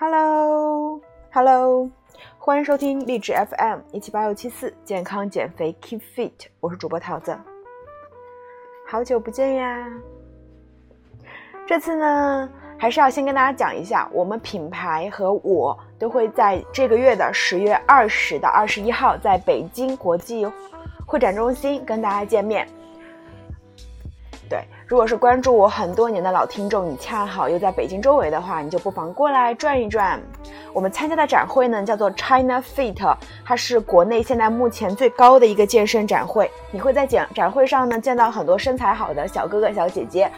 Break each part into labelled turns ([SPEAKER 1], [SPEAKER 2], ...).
[SPEAKER 1] Hello，Hello，欢迎收听励志 FM 一七八六七四健康减肥 Keep Fit，我是主播桃子，好久不见呀！这次呢，还是要先跟大家讲一下，我们品牌和我都会在这个月的十月二十到二十一号，在北京国际会展中心跟大家见面。如果是关注我很多年的老听众，你恰好又在北京周围的话，你就不妨过来转一转。我们参加的展会呢，叫做 China Fit，它是国内现在目前最高的一个健身展会。你会在展展会上呢见到很多身材好的小哥哥小姐姐，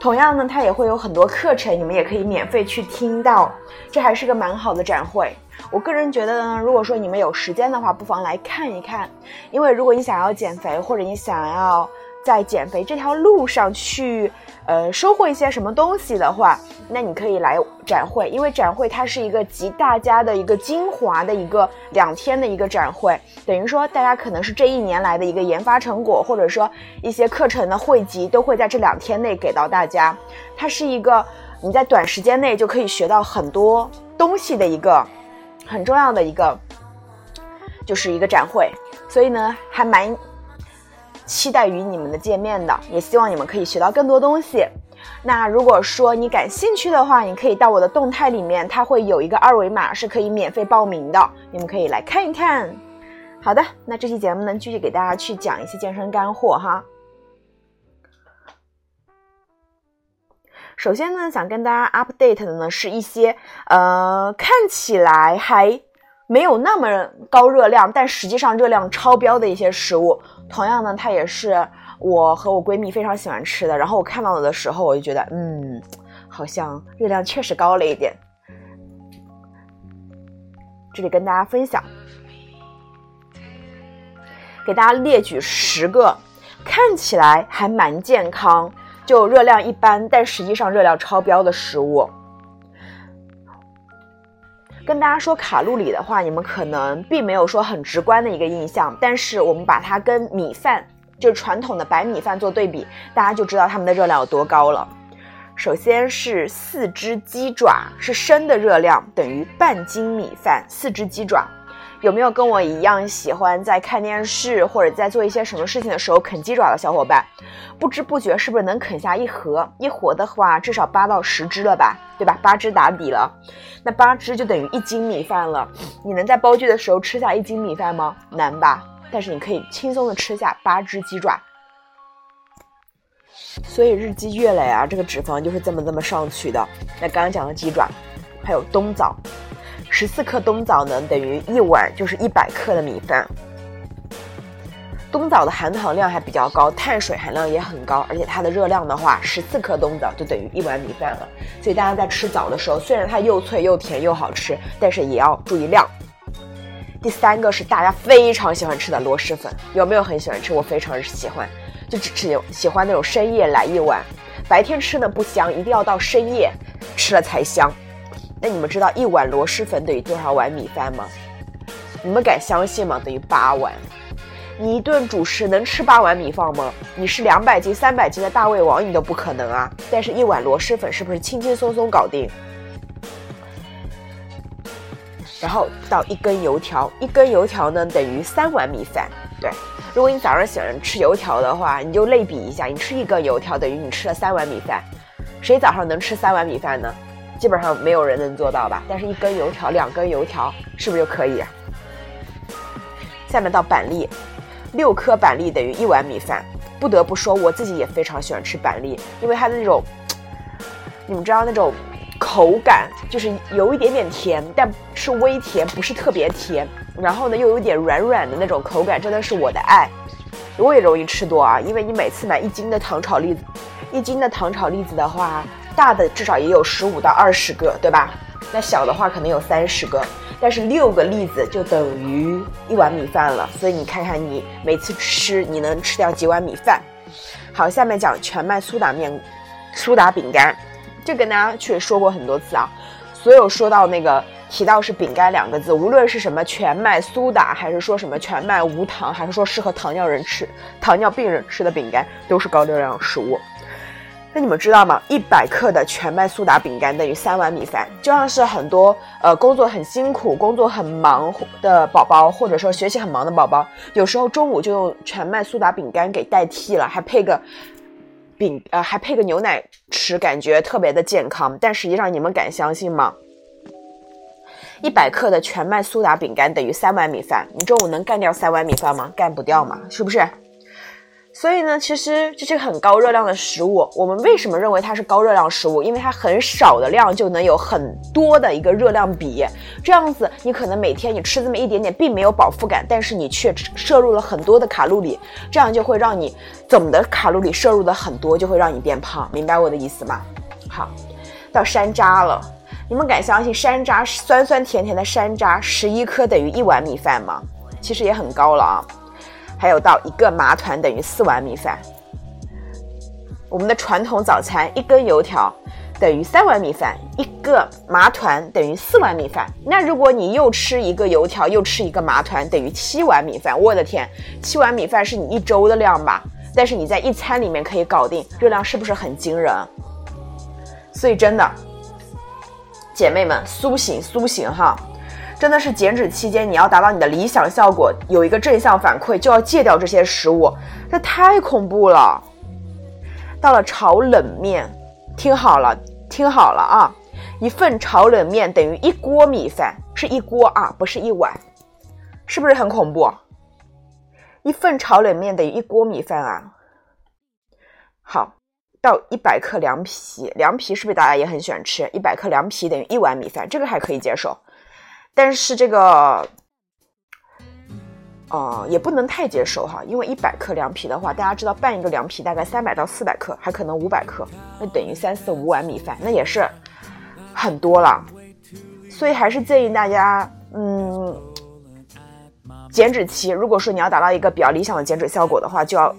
[SPEAKER 1] 同样呢，它也会有很多课程，你们也可以免费去听到。这还是个蛮好的展会。我个人觉得呢，如果说你们有时间的话，不妨来看一看，因为如果你想要减肥，或者你想要。在减肥这条路上去，呃，收获一些什么东西的话，那你可以来展会，因为展会它是一个集大家的一个精华的一个两天的一个展会，等于说大家可能是这一年来的一个研发成果，或者说一些课程的汇集，都会在这两天内给到大家。它是一个你在短时间内就可以学到很多东西的一个很重要的一个，就是一个展会，所以呢，还蛮。期待与你们的见面的，也希望你们可以学到更多东西。那如果说你感兴趣的话，你可以到我的动态里面，它会有一个二维码，是可以免费报名的，你们可以来看一看。好的，那这期节目呢，继续给大家去讲一些健身干货哈。首先呢，想跟大家 update 的呢，是一些呃看起来还。没有那么高热量，但实际上热量超标的一些食物。同样呢，它也是我和我闺蜜非常喜欢吃的。然后我看到了的时候，我就觉得，嗯，好像热量确实高了一点。这里跟大家分享，给大家列举十个看起来还蛮健康，就热量一般，但实际上热量超标的食物。跟大家说卡路里的话，你们可能并没有说很直观的一个印象，但是我们把它跟米饭，就是传统的白米饭做对比，大家就知道它们的热量有多高了。首先是四只鸡爪，是生的热量等于半斤米饭，四只鸡爪。有没有跟我一样喜欢在看电视或者在做一些什么事情的时候啃鸡爪的小伙伴？不知不觉是不是能啃下一盒？一盒的话至少八到十只了吧，对吧？八只打底了，那八只就等于一斤米饭了。你能在包剧的时候吃下一斤米饭吗？难吧？但是你可以轻松的吃下八只鸡爪。所以日积月累啊，这个脂肪就是这么这么上去的。那刚刚讲的鸡爪，还有冬枣。十四克冬枣呢，等于一碗就是一百克的米饭。冬枣的含糖量还比较高，碳水含量也很高，而且它的热量的话，十四克冬枣就等于一碗米饭了。所以大家在吃枣的时候，虽然它又脆又甜又好吃，但是也要注意量。第三个是大家非常喜欢吃的螺蛳粉，有没有很喜欢吃？我非常喜欢，就只吃喜欢那种深夜来一碗，白天吃呢不香，一定要到深夜吃了才香。那你们知道一碗螺蛳粉等于多少碗米饭吗？你们敢相信吗？等于八碗。你一顿主食能吃八碗米饭吗？你是两百斤、三百斤的大胃王，你都不可能啊！但是一碗螺蛳粉是不是轻轻松松搞定？然后到一根油条，一根油条呢等于三碗米饭。对，如果你早上喜欢吃油条的话，你就类比一下，你吃一根油条等于你吃了三碗米饭。谁早上能吃三碗米饭呢？基本上没有人能做到吧，但是一根油条、两根油条是不是就可以？下面到板栗，六颗板栗等于一碗米饭。不得不说，我自己也非常喜欢吃板栗，因为它的那种，你们知道那种口感，就是有一点点甜，但是微甜，不是特别甜。然后呢，又有点软软的那种口感，真的是我的爱。我也容易吃多啊，因为你每次买一斤的糖炒栗子，一斤的糖炒栗子的话。大的至少也有十五到二十个，对吧？那小的话可能有三十个，但是六个栗子就等于一碗米饭了。所以你看看，你每次吃你能吃掉几碗米饭？好，下面讲全麦苏打面、苏打饼干，这跟大家确实说过很多次啊。所有说到那个提到是饼干两个字，无论是什么全麦苏打，还是说什么全麦无糖，还是说适合糖尿人吃、糖尿病人吃的饼干，都是高热量食物。那你们知道吗？一百克的全麦苏打饼干等于三碗米饭，就像是很多呃工作很辛苦、工作很忙的宝宝，或者说学习很忙的宝宝，有时候中午就用全麦苏打饼干给代替了，还配个饼呃还配个牛奶吃，感觉特别的健康。但实际上，你们敢相信吗？一百克的全麦苏打饼干等于三碗米饭，你中午能干掉三碗米饭吗？干不掉嘛，是不是？所以呢，其实这是很高热量的食物。我们为什么认为它是高热量食物？因为它很少的量就能有很多的一个热量比。这样子，你可能每天你吃这么一点点，并没有饱腹感，但是你却摄入了很多的卡路里，这样就会让你总的卡路里摄入的很多，就会让你变胖。明白我的意思吗？好，到山楂了，你们敢相信山楂酸酸甜甜的山楂十一颗等于一碗米饭吗？其实也很高了啊。还有到一个麻团等于四碗米饭。我们的传统早餐，一根油条等于三碗米饭，一个麻团等于四碗米饭。那如果你又吃一个油条，又吃一个麻团，等于七碗米饭。我的天，七碗米饭是你一周的量吧？但是你在一餐里面可以搞定，热量是不是很惊人？所以真的，姐妹们苏醒苏醒哈！真的是减脂期间，你要达到你的理想效果，有一个正向反馈，就要戒掉这些食物，这太恐怖了。到了炒冷面，听好了，听好了啊！一份炒冷面等于一锅米饭，是一锅啊，不是一碗，是不是很恐怖？一份炒冷面等于一锅米饭啊！好，到一百克凉皮，凉皮是不是大家也很喜欢吃？一百克凉皮等于一碗米饭，这个还可以接受。但是这个，呃，也不能太接受哈，因为一百克凉皮的话，大家知道拌一个凉皮大概三百到四百克，还可能五百克，那等于三四五碗米饭，那也是很多了。所以还是建议大家，嗯，减脂期，如果说你要达到一个比较理想的减脂效果的话，就要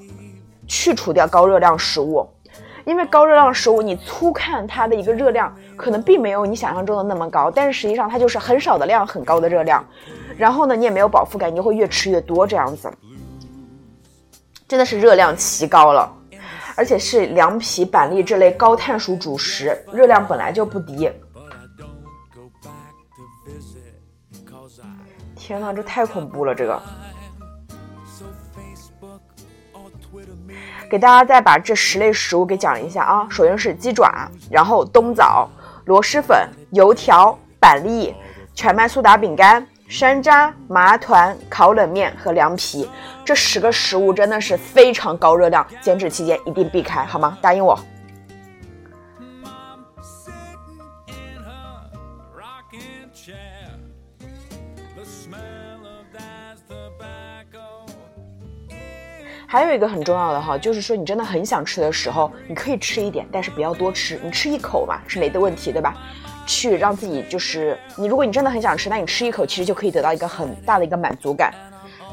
[SPEAKER 1] 去除掉高热量食物。因为高热量食物，你粗看它的一个热量，可能并没有你想象中的那么高，但是实际上它就是很少的量，很高的热量。然后呢，你也没有饱腹感，你就会越吃越多这样子，真的是热量奇高了，而且是凉皮、板栗这类高碳水主食，热量本来就不低。天呐，这太恐怖了，这个。给大家再把这十类食物给讲一下啊，首先是鸡爪，然后冬枣、螺蛳粉、油条、板栗、全麦苏打饼干、山楂、麻团、烤冷面和凉皮，这十个食物真的是非常高热量，减脂期间一定避开，好吗？答应我。还有一个很重要的哈，就是说你真的很想吃的时候，你可以吃一点，但是不要多吃。你吃一口嘛是没的问题，对吧？去让自己就是你，如果你真的很想吃，那你吃一口其实就可以得到一个很大的一个满足感。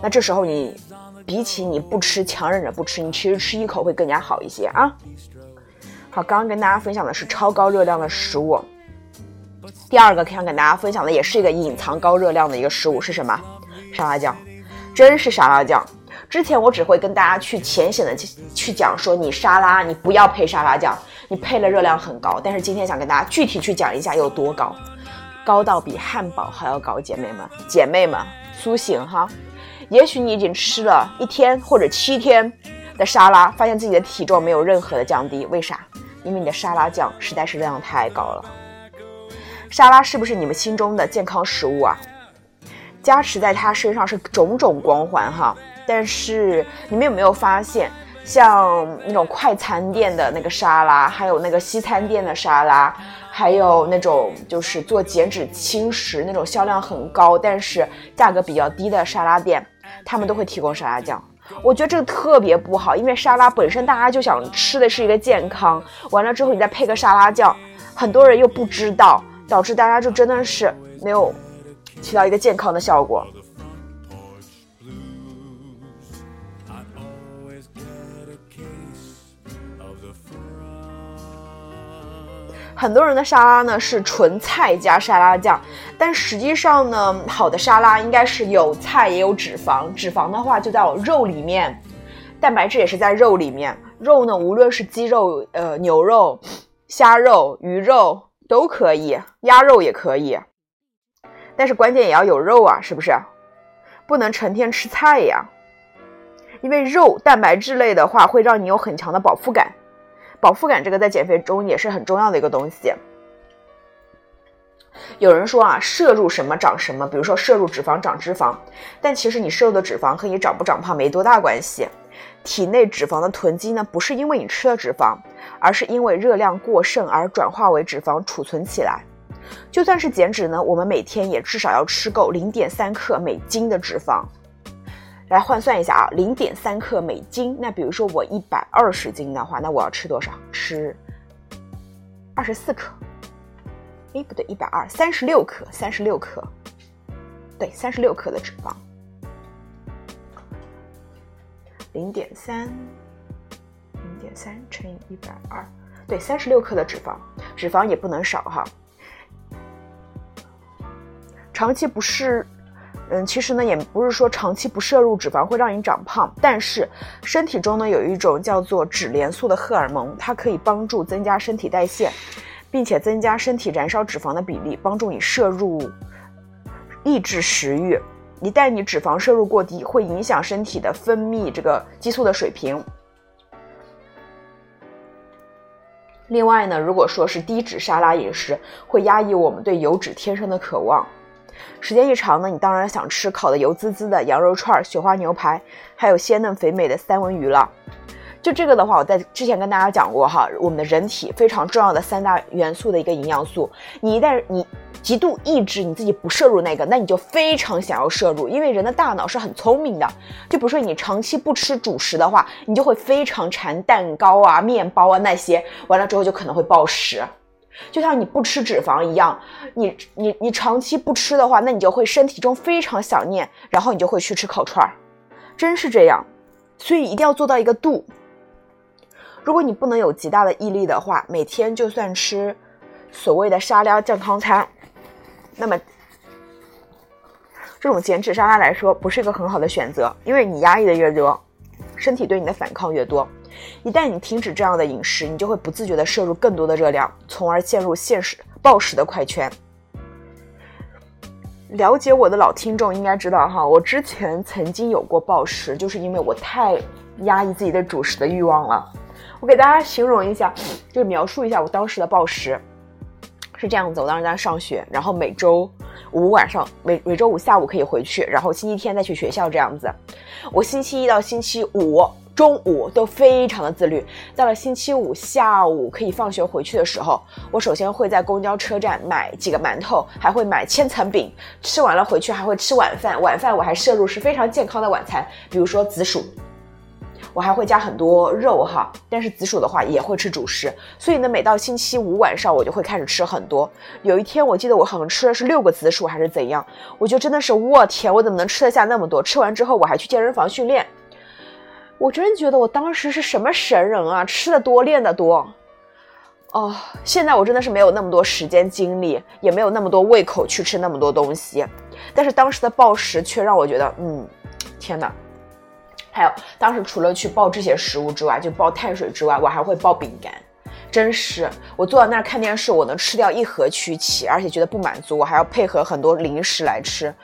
[SPEAKER 1] 那这时候你比起你不吃，强忍着不吃，你其实吃一口会更加好一些啊。好，刚刚跟大家分享的是超高热量的食物。第二个想跟大家分享的也是一个隐藏高热量的一个食物是什么？沙拉酱，真是沙拉酱。之前我只会跟大家去浅显的去去讲说，你沙拉你不要配沙拉酱，你配了热量很高。但是今天想跟大家具体去讲一下有多高，高到比汉堡还要高，姐妹们，姐妹们苏醒哈！也许你已经吃了一天或者七天的沙拉，发现自己的体重没有任何的降低，为啥？因为你的沙拉酱实在是热量太高了。沙拉是不是你们心中的健康食物啊？加持在它身上是种种光环哈。但是你们有没有发现，像那种快餐店的那个沙拉，还有那个西餐店的沙拉，还有那种就是做减脂轻食那种销量很高，但是价格比较低的沙拉店，他们都会提供沙拉酱。我觉得这个特别不好，因为沙拉本身大家就想吃的是一个健康，完了之后你再配个沙拉酱，很多人又不知道，导致大家就真的是没有起到一个健康的效果。很多人的沙拉呢是纯菜加沙拉酱，但实际上呢，好的沙拉应该是有菜也有脂肪，脂肪的话就在我肉里面，蛋白质也是在肉里面，肉呢，无论是鸡肉、呃牛肉、虾肉、鱼肉都可以，鸭肉也可以。但是关键也要有肉啊，是不是？不能成天吃菜呀。因为肉蛋白质类的话，会让你有很强的饱腹感。饱腹感这个在减肥中也是很重要的一个东西。有人说啊，摄入什么长什么，比如说摄入脂肪长脂肪，但其实你摄入的脂肪和你长不长胖没多大关系。体内脂肪的囤积呢，不是因为你吃了脂肪，而是因为热量过剩而转化为脂肪储存起来。就算是减脂呢，我们每天也至少要吃够零点三克每斤的脂肪。来换算一下啊，零点三克每斤。那比如说我一百二十斤的话，那我要吃多少？吃二十四克。哎，不对，一百二，三十六克，三十六克。对，三十六克的脂肪。零点三，零点三乘以一百二，对，三十六克的脂肪，脂肪也不能少哈。长期不是，嗯，其实呢也不是说长期不摄入脂肪会让你长胖，但是身体中呢有一种叫做脂连素的荷尔蒙，它可以帮助增加身体代谢，并且增加身体燃烧脂肪的比例，帮助你摄入，抑制食欲。一旦你脂肪摄入过低，会影响身体的分泌这个激素的水平。另外呢，如果说是低脂沙拉饮食，会压抑我们对油脂天生的渴望。时间一长呢，你当然想吃烤的油滋滋的羊肉串、雪花牛排，还有鲜嫩肥美的三文鱼了。就这个的话，我在之前跟大家讲过哈，我们的人体非常重要的三大元素的一个营养素，你一旦你。极度抑制你自己不摄入那个，那你就非常想要摄入，因为人的大脑是很聪明的。就比如说你长期不吃主食的话，你就会非常馋蛋糕啊、面包啊那些，完了之后就可能会暴食。就像你不吃脂肪一样，你你你长期不吃的话，那你就会身体中非常想念，然后你就会去吃烤串儿，真是这样。所以一定要做到一个度。如果你不能有极大的毅力的话，每天就算吃所谓的沙拉健康餐。那么，这种减脂沙拉来说，不是一个很好的选择，因为你压抑的越多，身体对你的反抗越多。一旦你停止这样的饮食，你就会不自觉的摄入更多的热量，从而陷入现实暴食的快圈。了解我的老听众应该知道哈，我之前曾经有过暴食，就是因为我太压抑自己的主食的欲望了。我给大家形容一下，就是描述一下我当时的暴食。是这样子，我当时在上学，然后每周五晚上，每每周五下午可以回去，然后星期天再去学校这样子。我星期一到星期五中午都非常的自律，到了星期五下午可以放学回去的时候，我首先会在公交车站买几个馒头，还会买千层饼，吃完了回去还会吃晚饭，晚饭我还摄入是非常健康的晚餐，比如说紫薯。我还会加很多肉哈，但是紫薯的话也会吃主食，所以呢，每到星期五晚上我就会开始吃很多。有一天我记得我好像吃的是六个紫薯还是怎样，我就真的是我天，我怎么能吃得下那么多？吃完之后我还去健身房训练，我真觉得我当时是什么神人啊，吃的多练的多。哦，现在我真的是没有那么多时间精力，也没有那么多胃口去吃那么多东西，但是当时的暴食却让我觉得，嗯，天哪！还有，当时除了去爆这些食物之外，就爆碳水之外，我还会爆饼干。真是，我坐在那儿看电视，我能吃掉一盒曲奇，而且觉得不满足，我还要配合很多零食来吃。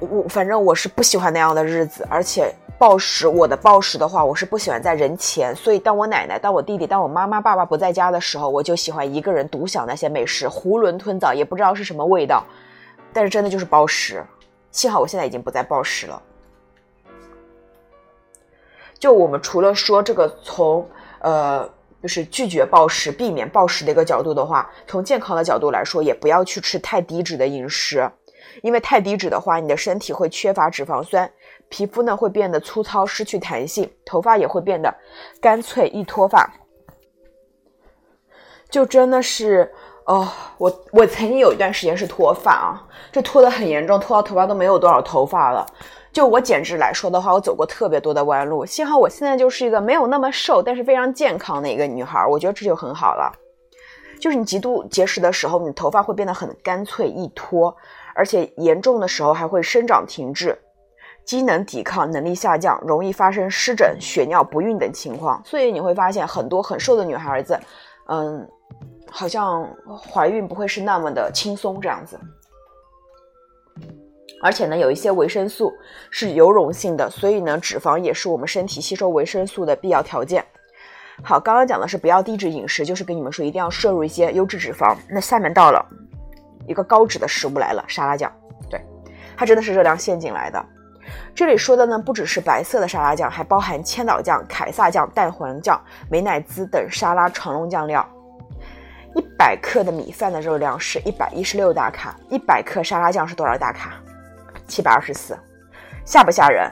[SPEAKER 1] 我反正我是不喜欢那样的日子，而且暴食，我的暴食的话，我是不喜欢在人前。所以，当我奶奶、当我弟弟、当我妈妈、爸爸不在家的时候，我就喜欢一个人独享那些美食，囫囵吞枣，也不知道是什么味道，但是真的就是暴食。幸好我现在已经不再暴食了。就我们除了说这个从呃就是拒绝暴食、避免暴食的一个角度的话，从健康的角度来说，也不要去吃太低脂的饮食，因为太低脂的话，你的身体会缺乏脂肪酸，皮肤呢会变得粗糙、失去弹性，头发也会变得干脆易脱发。就真的是哦，我我曾经有一段时间是脱发啊，这脱的很严重，脱到头发都没有多少头发了。就我减脂来说的话，我走过特别多的弯路。幸好我现在就是一个没有那么瘦，但是非常健康的一个女孩。我觉得这就很好了。就是你极度节食的时候，你头发会变得很干脆易脱，而且严重的时候还会生长停滞。机能抵抗能力下降，容易发生湿疹、血尿不孕等情况。所以你会发现很多很瘦的女孩子，嗯，好像怀孕不会是那么的轻松这样子。而且呢，有一些维生素是油溶性的，所以呢，脂肪也是我们身体吸收维生素的必要条件。好，刚刚讲的是不要低脂饮食，就是跟你们说一定要摄入一些优质脂肪。那下面到了一个高脂的食物来了，沙拉酱。对，它真的是热量陷阱来的。这里说的呢，不只是白色的沙拉酱，还包含千岛酱、凯撒酱、蛋黄酱、美乃滋等沙拉常用酱料。一百克的米饭的热量是一百一十六大卡，一百克沙拉酱是多少大卡？七百二十四，吓不吓人？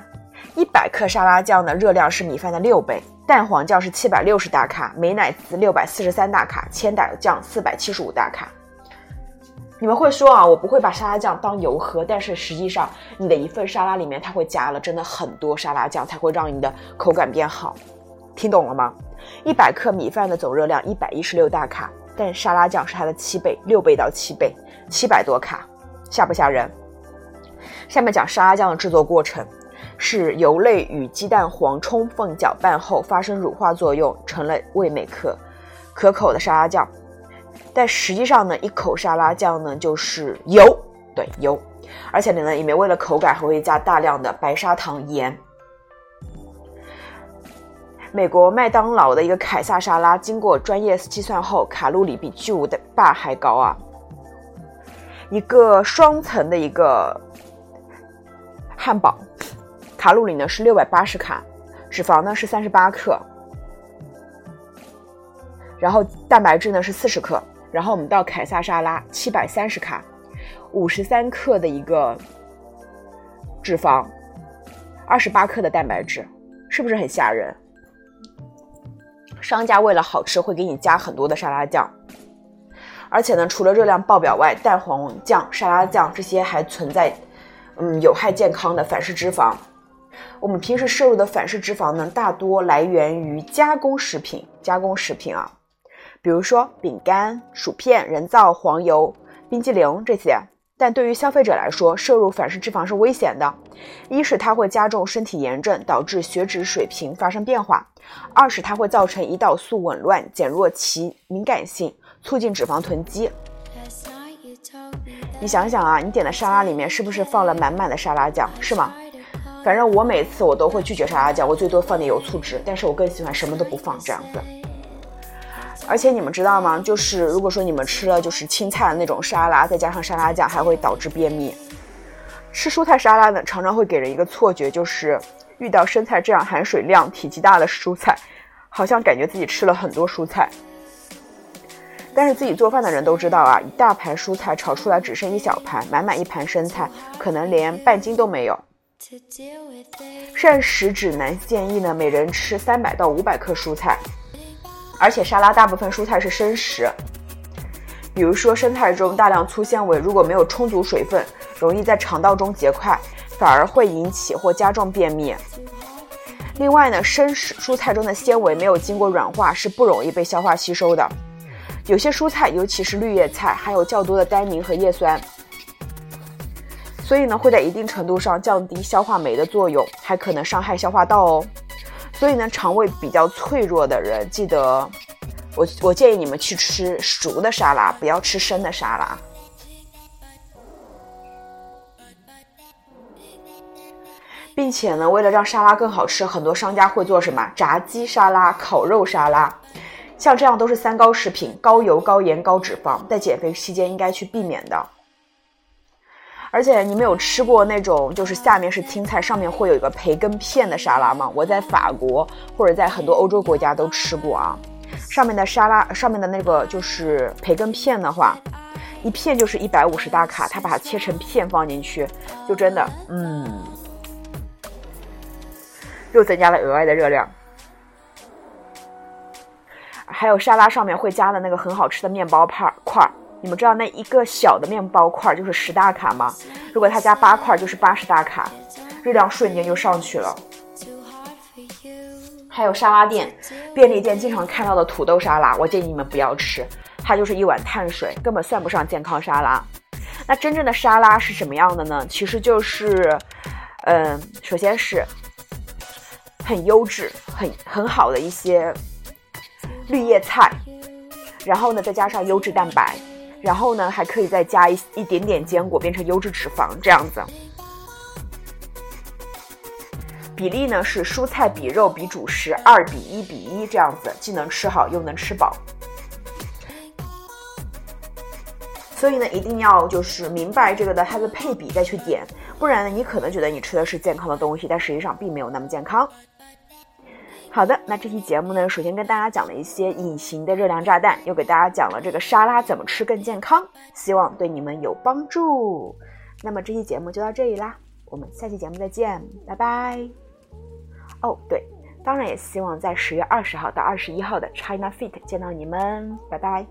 [SPEAKER 1] 一百克沙拉酱的热量是米饭的六倍。蛋黄酱是七百六十大卡，美乃滋六百四十三大卡，千岛酱四百七十五大卡。你们会说啊，我不会把沙拉酱当油喝，但是实际上你的一份沙拉里面它会加了真的很多沙拉酱，才会让你的口感变好。听懂了吗？一百克米饭的总热量一百一十六大卡，但沙拉酱是它的七倍，六倍到七倍，七百多卡，吓不吓人？下面讲沙拉酱的制作过程，是油类与鸡蛋黄充分搅拌后发生乳化作用，成了味美可可口的沙拉酱。但实际上呢，一口沙拉酱呢就是油，对油，而且呢里面为了口感还会加大量的白砂糖盐。美国麦当劳的一个凯撒沙拉，经过专业计算后，卡路里比巨无霸还高啊！一个双层的一个。汉堡卡路里呢是六百八十卡，脂肪呢是三十八克，然后蛋白质呢是四十克，然后我们到凯撒沙拉七百三十卡，五十三克的一个脂肪，二十八克的蛋白质，是不是很吓人？商家为了好吃会给你加很多的沙拉酱，而且呢，除了热量爆表外，蛋黄酱、沙拉酱这些还存在。嗯，有害健康的反式脂肪。我们平时摄入的反式脂肪呢，大多来源于加工食品。加工食品啊，比如说饼干、薯片、人造黄油、冰激凌这些。但对于消费者来说，摄入反式脂肪是危险的。一是它会加重身体炎症，导致血脂水平发生变化；二是它会造成胰岛素紊乱，减弱其敏感性，促进脂肪囤积。你想想啊，你点的沙拉里面是不是放了满满的沙拉酱，是吗？反正我每次我都会拒绝沙拉酱，我最多放点油醋汁，但是我更喜欢什么都不放这样子。而且你们知道吗？就是如果说你们吃了就是青菜的那种沙拉，再加上沙拉酱，还会导致便秘。吃蔬菜沙拉呢，常常会给人一个错觉，就是遇到生菜这样含水量、体积大的蔬菜，好像感觉自己吃了很多蔬菜。但是自己做饭的人都知道啊，一大盘蔬菜炒出来只剩一小盘，满满一盘生菜可能连半斤都没有。膳食指南建议呢，每人吃三百到五百克蔬菜，而且沙拉大部分蔬菜是生食，比如说生菜中大量粗纤维，如果没有充足水分，容易在肠道中结块，反而会引起或加重便秘。另外呢，生食蔬菜中的纤维没有经过软化，是不容易被消化吸收的。有些蔬菜，尤其是绿叶菜，含有较多的单宁和叶酸，所以呢，会在一定程度上降低消化酶的作用，还可能伤害消化道哦。所以呢，肠胃比较脆弱的人，记得我我建议你们去吃熟的沙拉，不要吃生的沙拉。并且呢，为了让沙拉更好吃，很多商家会做什么炸鸡沙拉、烤肉沙拉。像这样都是三高食品，高油、高盐、高脂肪，在减肥期间应该去避免的。而且你们有吃过那种就是下面是青菜，上面会有一个培根片的沙拉吗？我在法国或者在很多欧洲国家都吃过啊。上面的沙拉上面的那个就是培根片的话，一片就是一百五十大卡，它把它切成片放进去，就真的嗯，又增加了额外的热量。还有沙拉上面会加的那个很好吃的面包块块，你们知道那一个小的面包块就是十大卡吗？如果它加八块就是八十大卡，热量瞬间就上去了。还有沙拉店、便利店经常看到的土豆沙拉，我建议你们不要吃，它就是一碗碳水，根本算不上健康沙拉。那真正的沙拉是什么样的呢？其实就是，嗯，首先是很优质、很很好的一些绿叶菜，然后呢再加上优质蛋白，然后呢还可以再加一一点点坚果，变成优质脂肪这样子。比例呢是蔬菜比肉比主食二比一比一这样子，既能吃好又能吃饱。所以呢，一定要就是明白这个的它的配比再去点，不然呢，你可能觉得你吃的是健康的东西，但实际上并没有那么健康。好的，那这期节目呢，首先跟大家讲了一些隐形的热量炸弹，又给大家讲了这个沙拉怎么吃更健康，希望对你们有帮助。那么这期节目就到这里啦，我们下期节目再见，拜拜。哦，对，当然也希望在十月二十号到二十一号的 China Fit 见到你们，拜拜。